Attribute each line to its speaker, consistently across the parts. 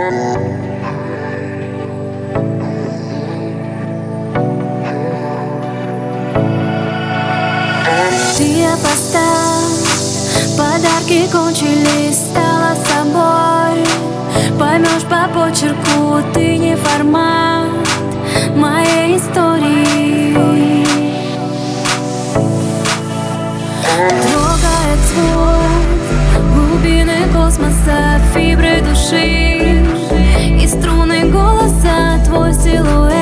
Speaker 1: Ты опоздал, подарки кончились, стала собой Поймешь по почерку, ты не формат моей истории Трогает звук глубины космоса, фибры души твой силуэт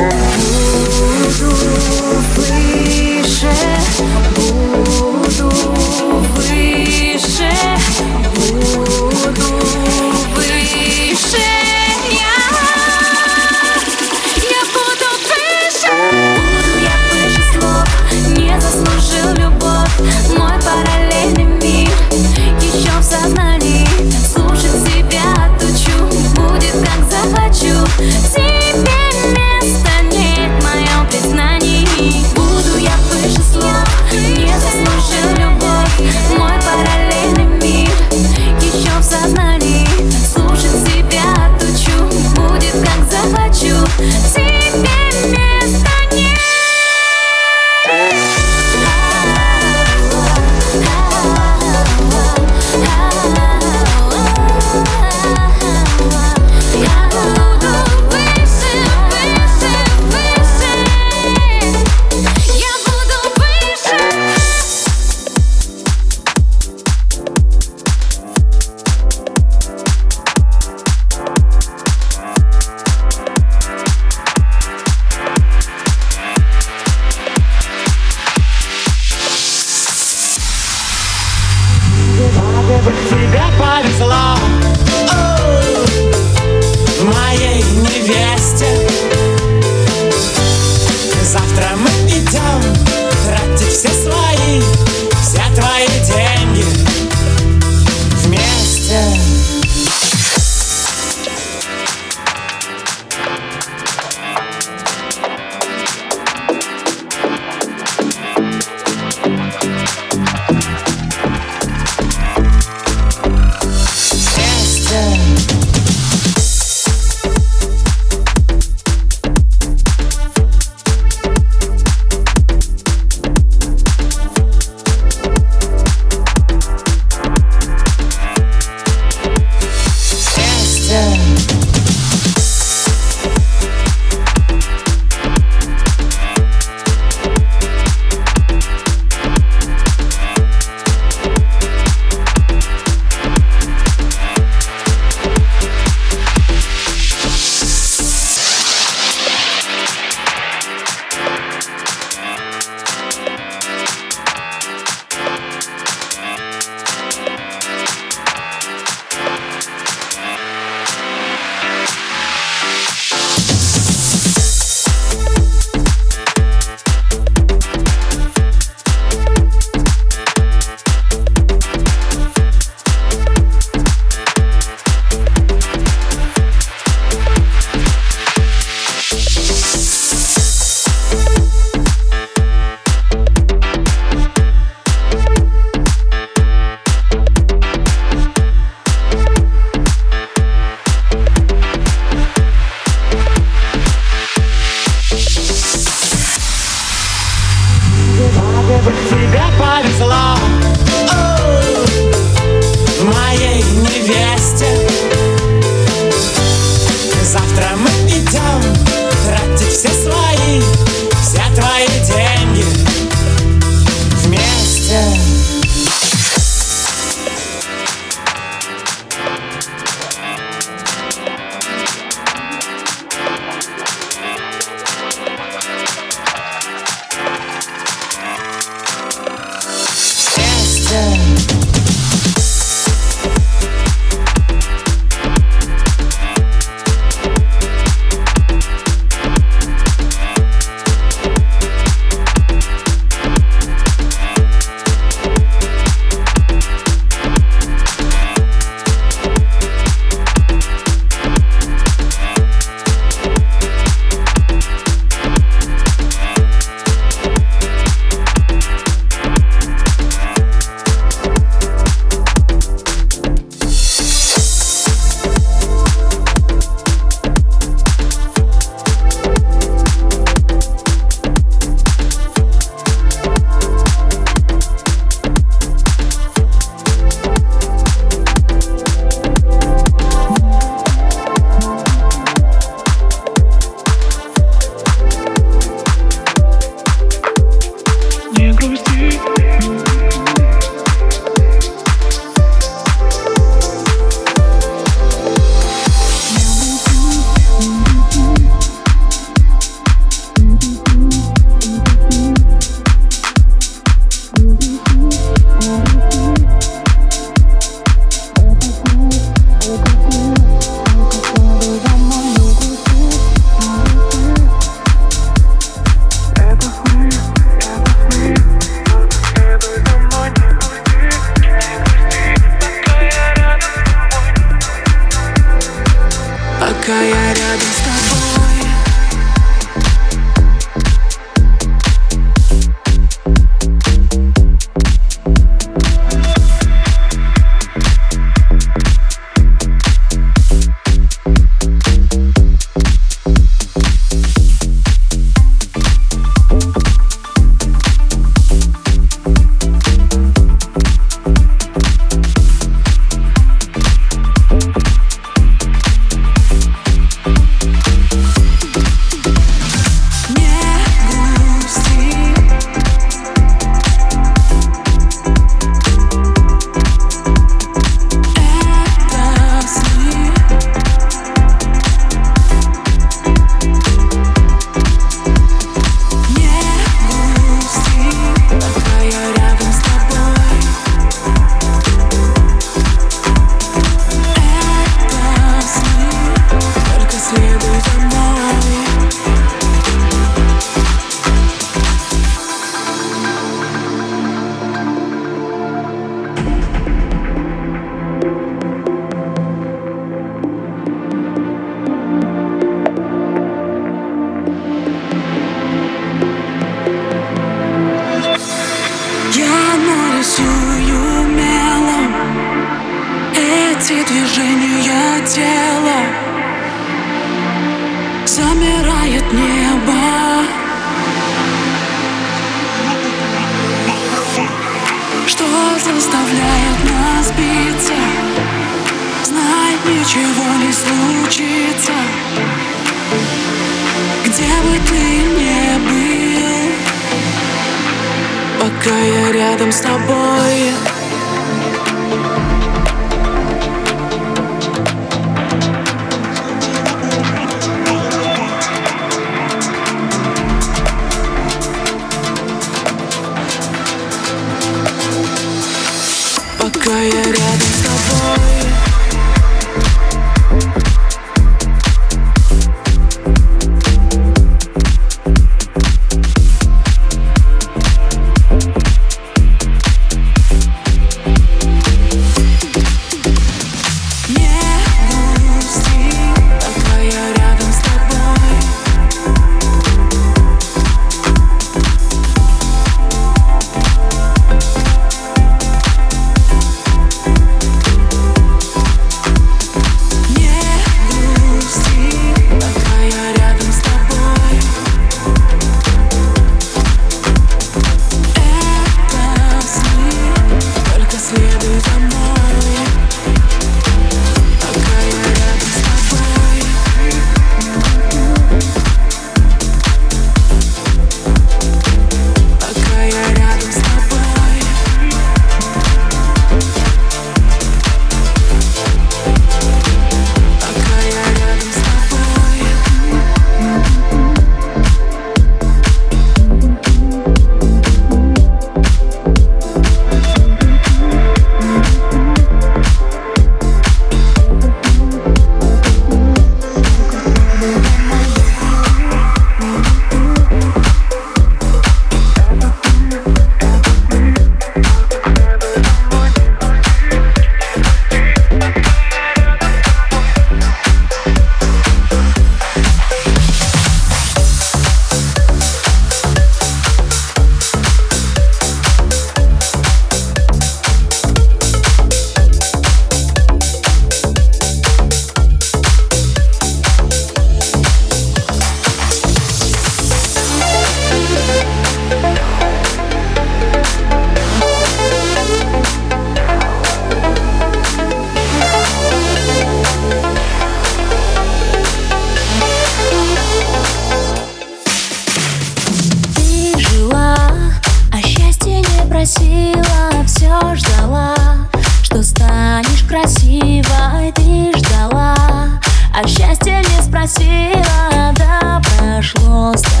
Speaker 1: lost.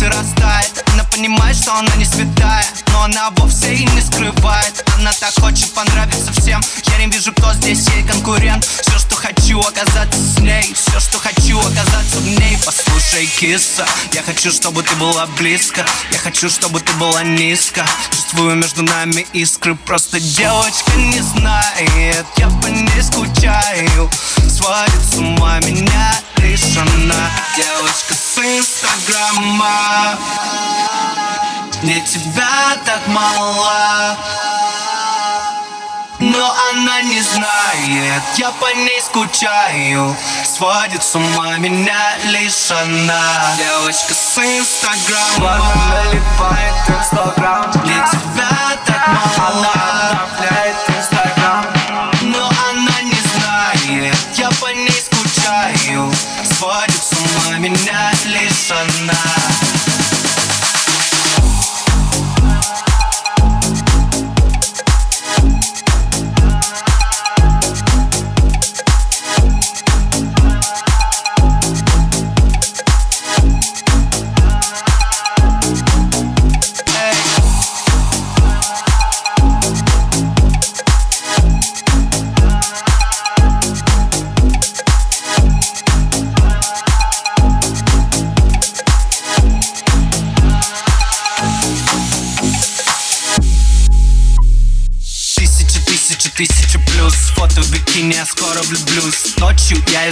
Speaker 1: И
Speaker 2: растает. Она понимает, что она не святая Но она вовсе и не скрывает Она так хочет понравиться всем. Я не вижу, кто здесь ей конкурент. Все, что хочу, оказаться с ней Все, что хочу, оказаться в ней. Послушай, киса Я хочу, чтобы ты была близко. Я хочу, чтобы ты была низко. Чувствую между нами искры. Просто девочка не знает Я по ней скучаю. Сводит с ума меня лишь она Девочка с инстаграма. Мне тебя так мало но она не знает, я по ней скучаю. Сводит с ума меня лишь она. Девочка с инстаграма
Speaker 3: Наливает инстаграм
Speaker 2: Для тебя так мало.
Speaker 3: Она обновляет инстаграм.
Speaker 2: Но она не знает, я по ней скучаю. Сводит с ума меня лишь она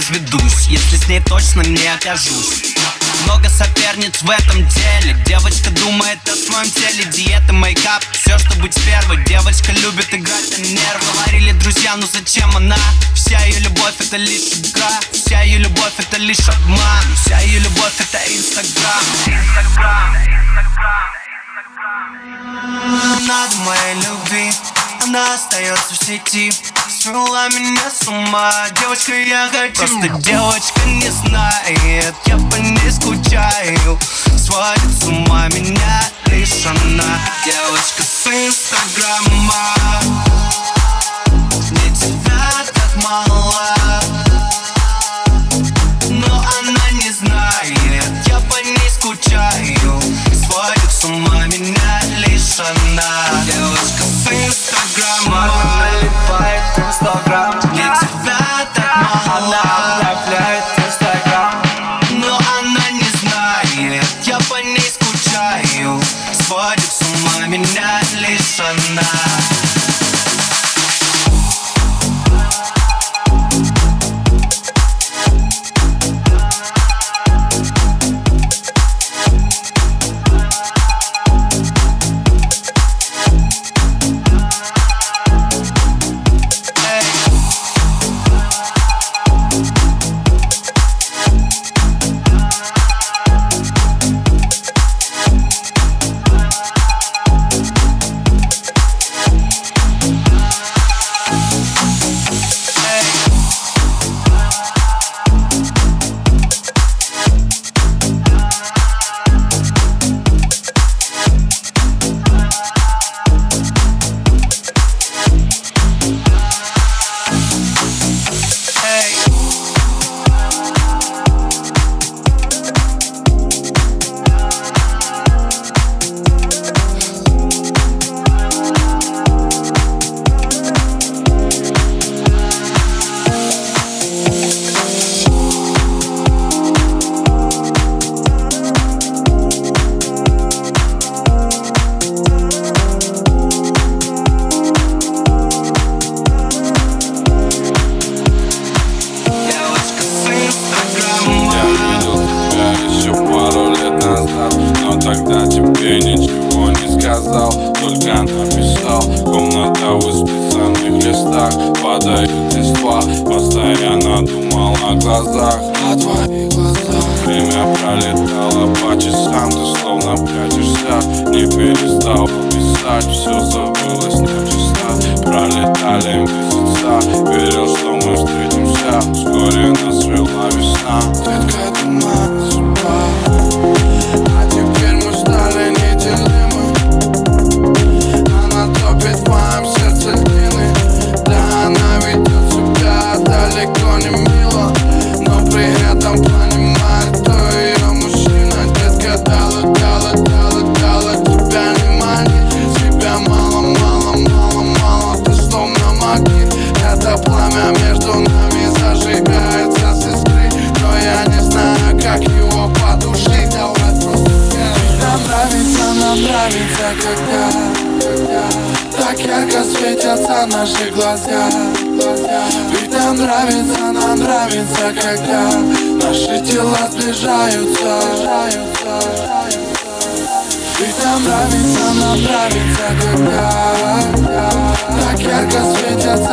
Speaker 2: Изведусь, если с ней точно не окажусь много соперниц в этом деле Девочка думает о своем теле Диета, мейкап, все, что быть первой Девочка любит играть на нервы Говорили друзья, ну зачем она? Вся ее любовь это лишь игра Вся ее любовь это лишь обман Вся ее любовь это Инстаграм Инстаграм, Надо моей любви она остается в сети Свела меня с ума. Девочка, я хочу. Просто девочка не знает Я по ней скучаю. Сводит с ума меня лишь она Девочка с инстаграма. Мне тебя так мало лишь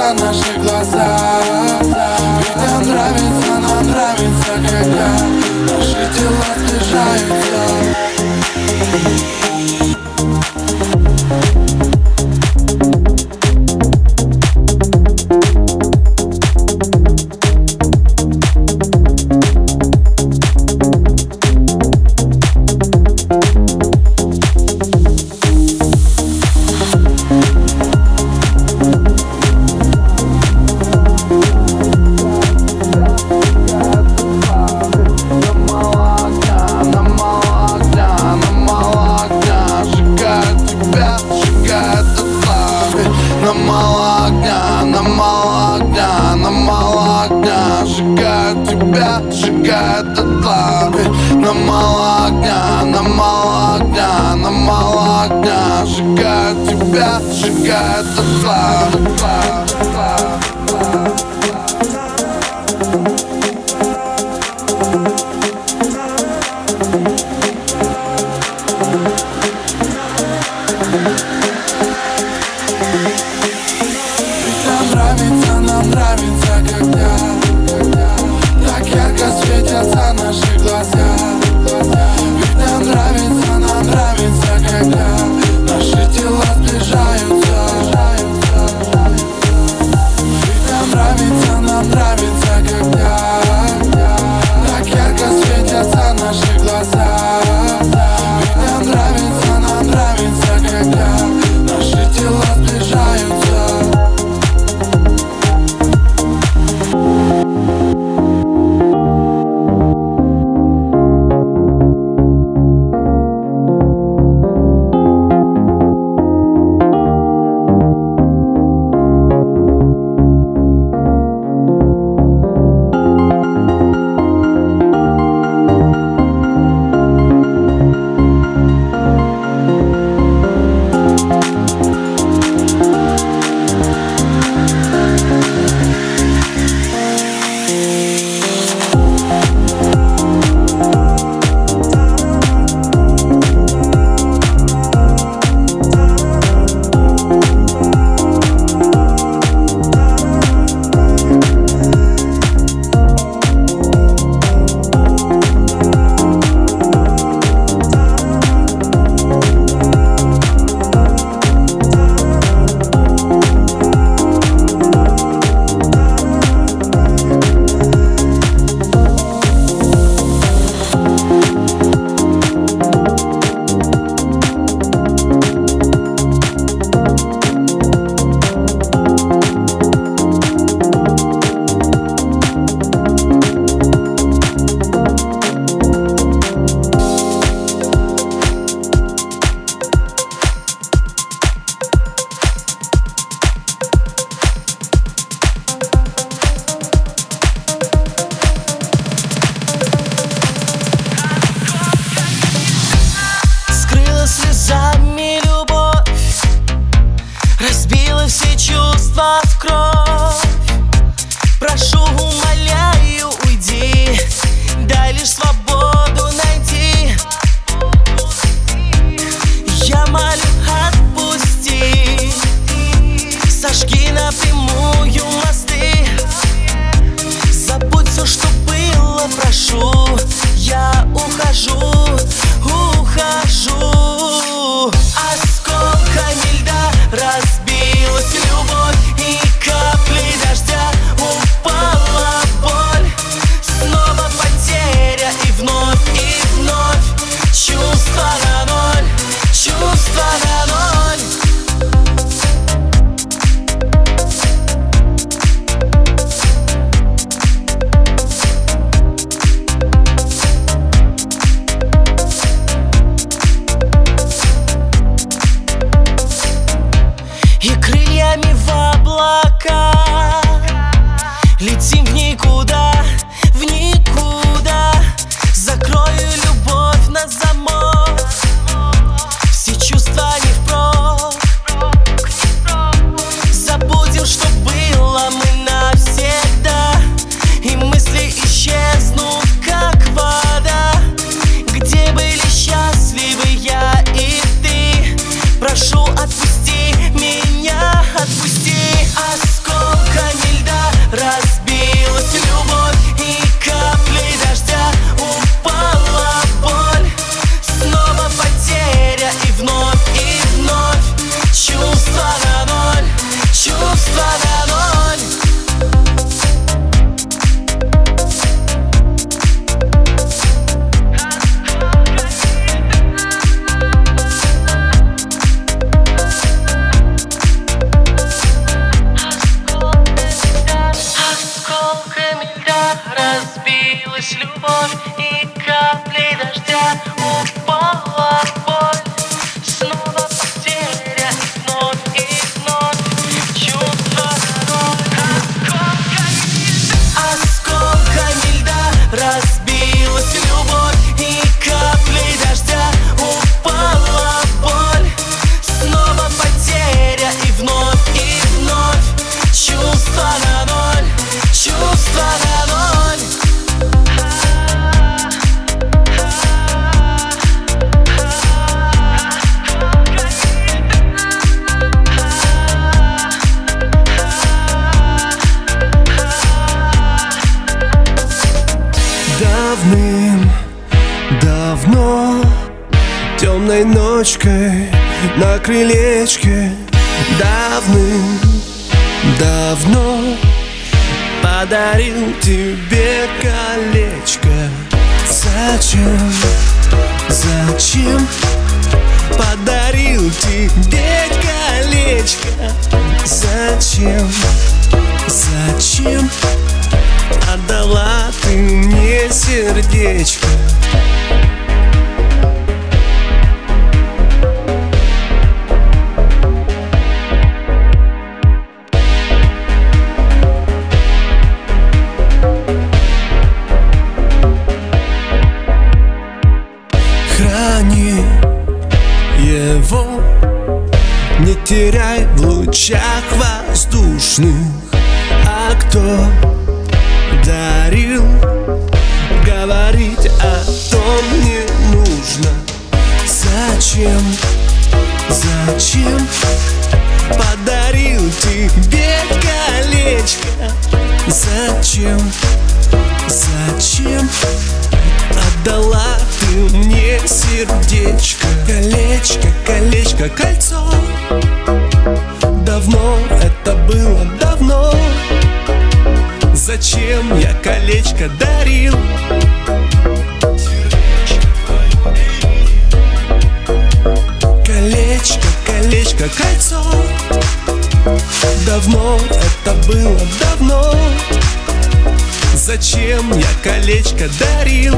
Speaker 4: светятся
Speaker 5: Превратилась любовь и капли дождя. одиночкой на
Speaker 6: крылечке Давным, давно подарил тебе колечко. Зачем, зачем подарил тебе колечко? Зачем, зачем отдала ты мне сердечко? ночных А кто дарил Говорить о том не нужно Зачем? Зачем? это было давно Зачем я колечко дарил?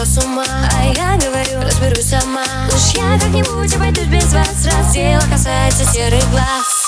Speaker 1: сошла с ума. А я говорю, разберусь сама. Уж я как-нибудь обойдусь без вас Раз дело касается серых глаз.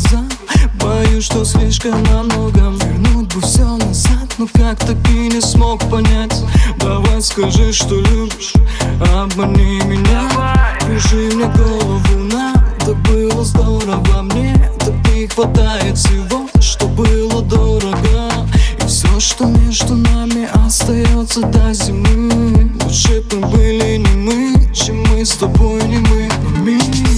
Speaker 7: глаза. Боюсь, что слишком на многом Вернуть бы все назад, но как таки не смог понять. Давай скажи, что любишь, обмани меня. Пиши мне голову надо было здорово мне. Так не хватает всего, что было дорого. И все, что между нами остается до зимы. Лучше бы были не мы, чем мы с тобой не мы, а не